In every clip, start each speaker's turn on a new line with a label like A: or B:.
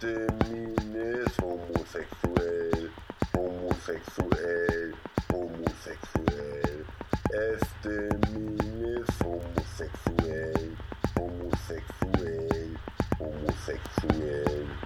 A: féministe, homosexuel, homosexuel, homosexuel. Este ministre homosexuel, homosexuel, homosexuel?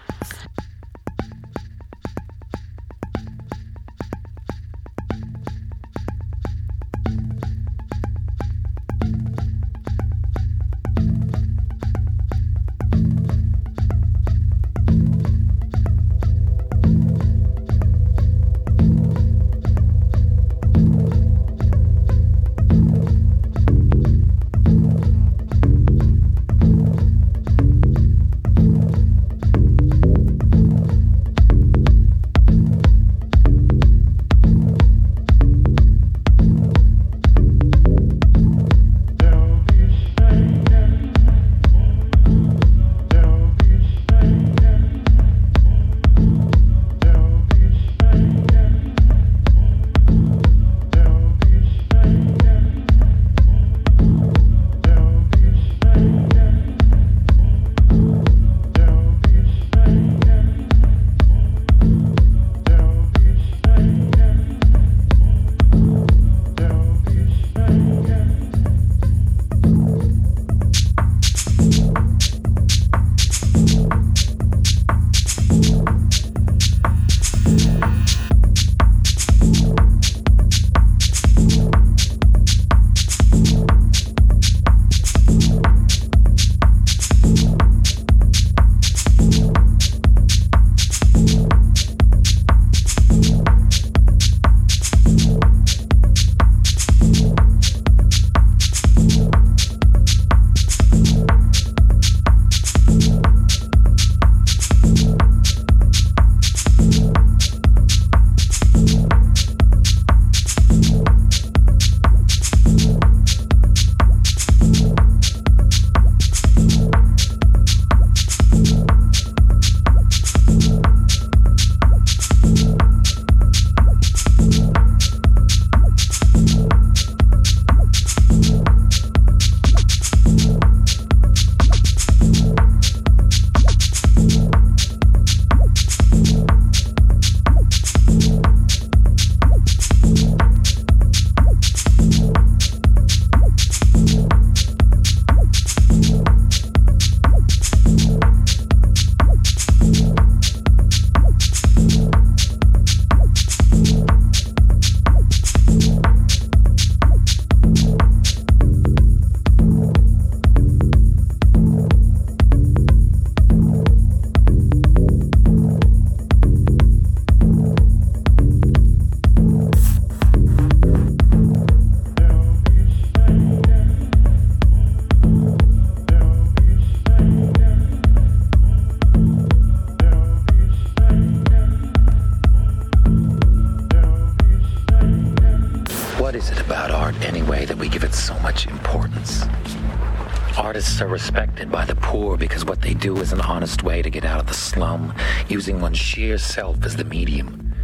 B: Using one's sheer self as the medium.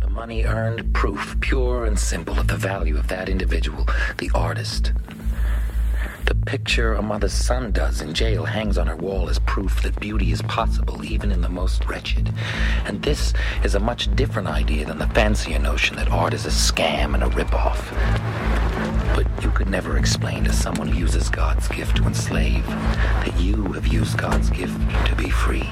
B: The money earned, proof, pure and simple, of the value of that individual, the artist. The picture a mother's son does in jail hangs on her wall as proof that beauty is possible even in the most wretched. And this is a much different idea than the fancier notion that art is a scam and a ripoff. But you could never explain to someone who uses God's gift to enslave that you have used God's gift to be free.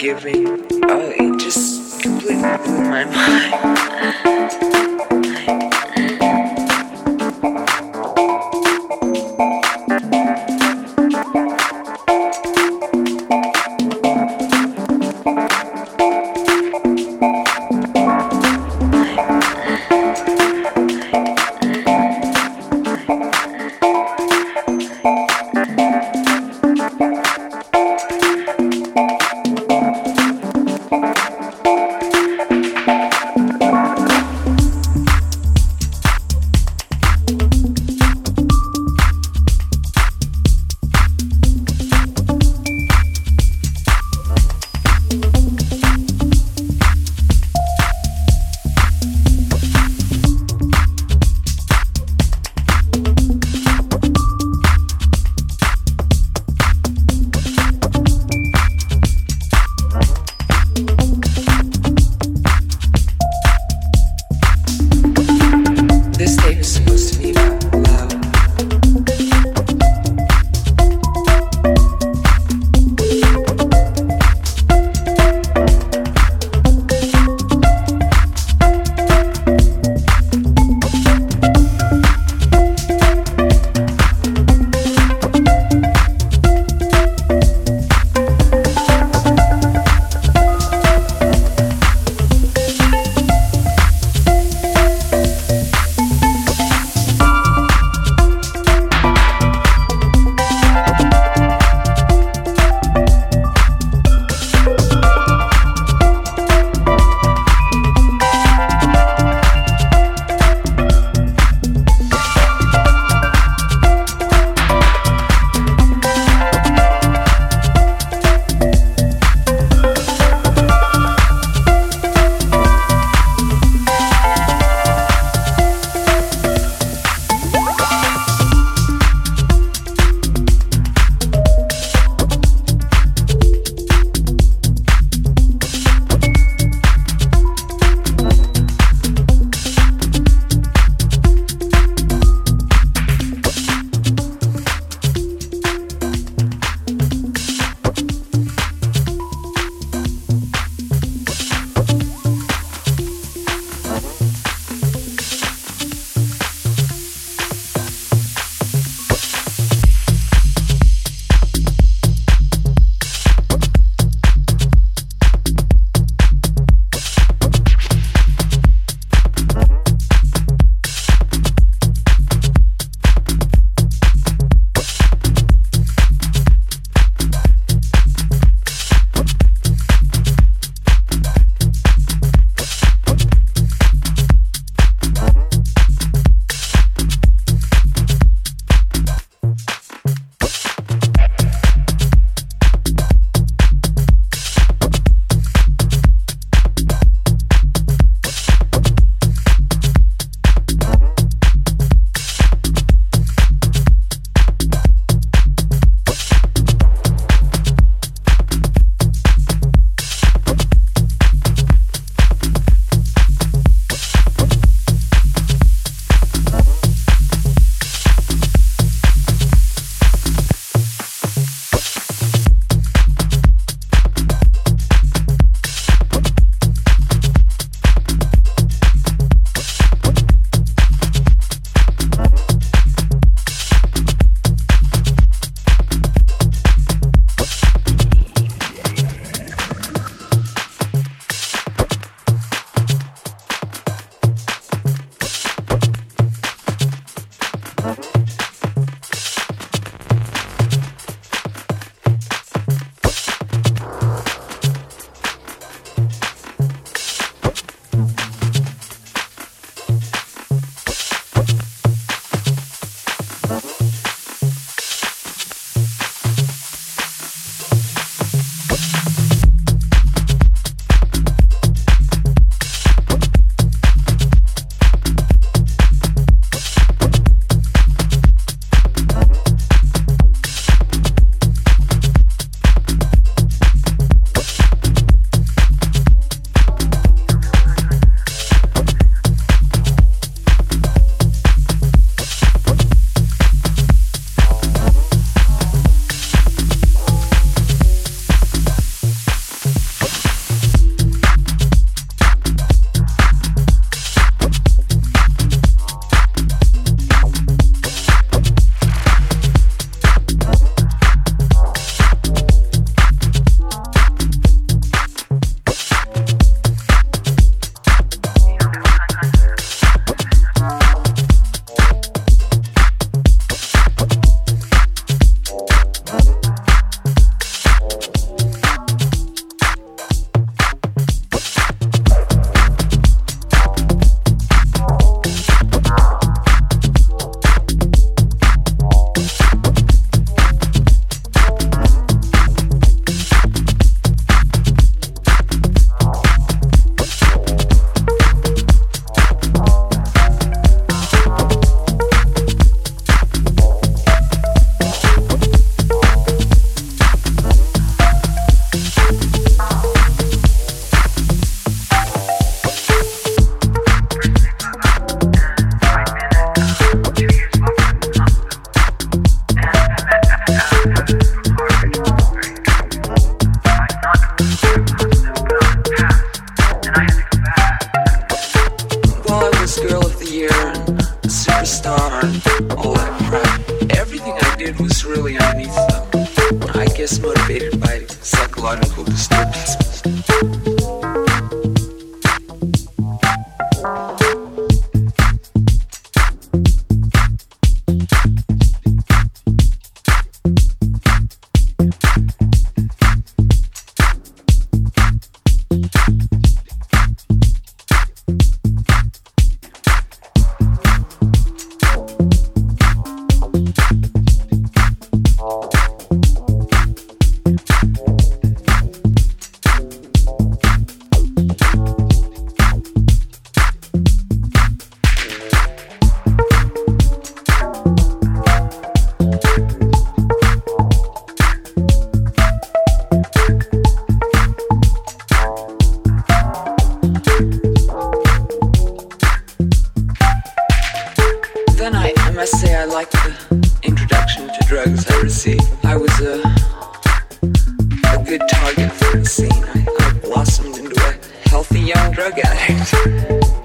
C: giving up. was a, a good target for the scene. I, I blossomed into a healthy young drug addict.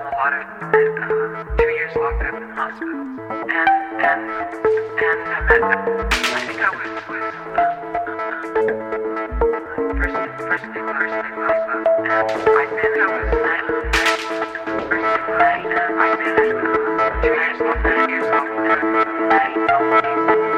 C: in the water and uh, two years locked up in the hospital. And and and I met, I think I was with uh, first first thing first name Alpha, and I met I was first name I met I met two years locked up, years locked up, and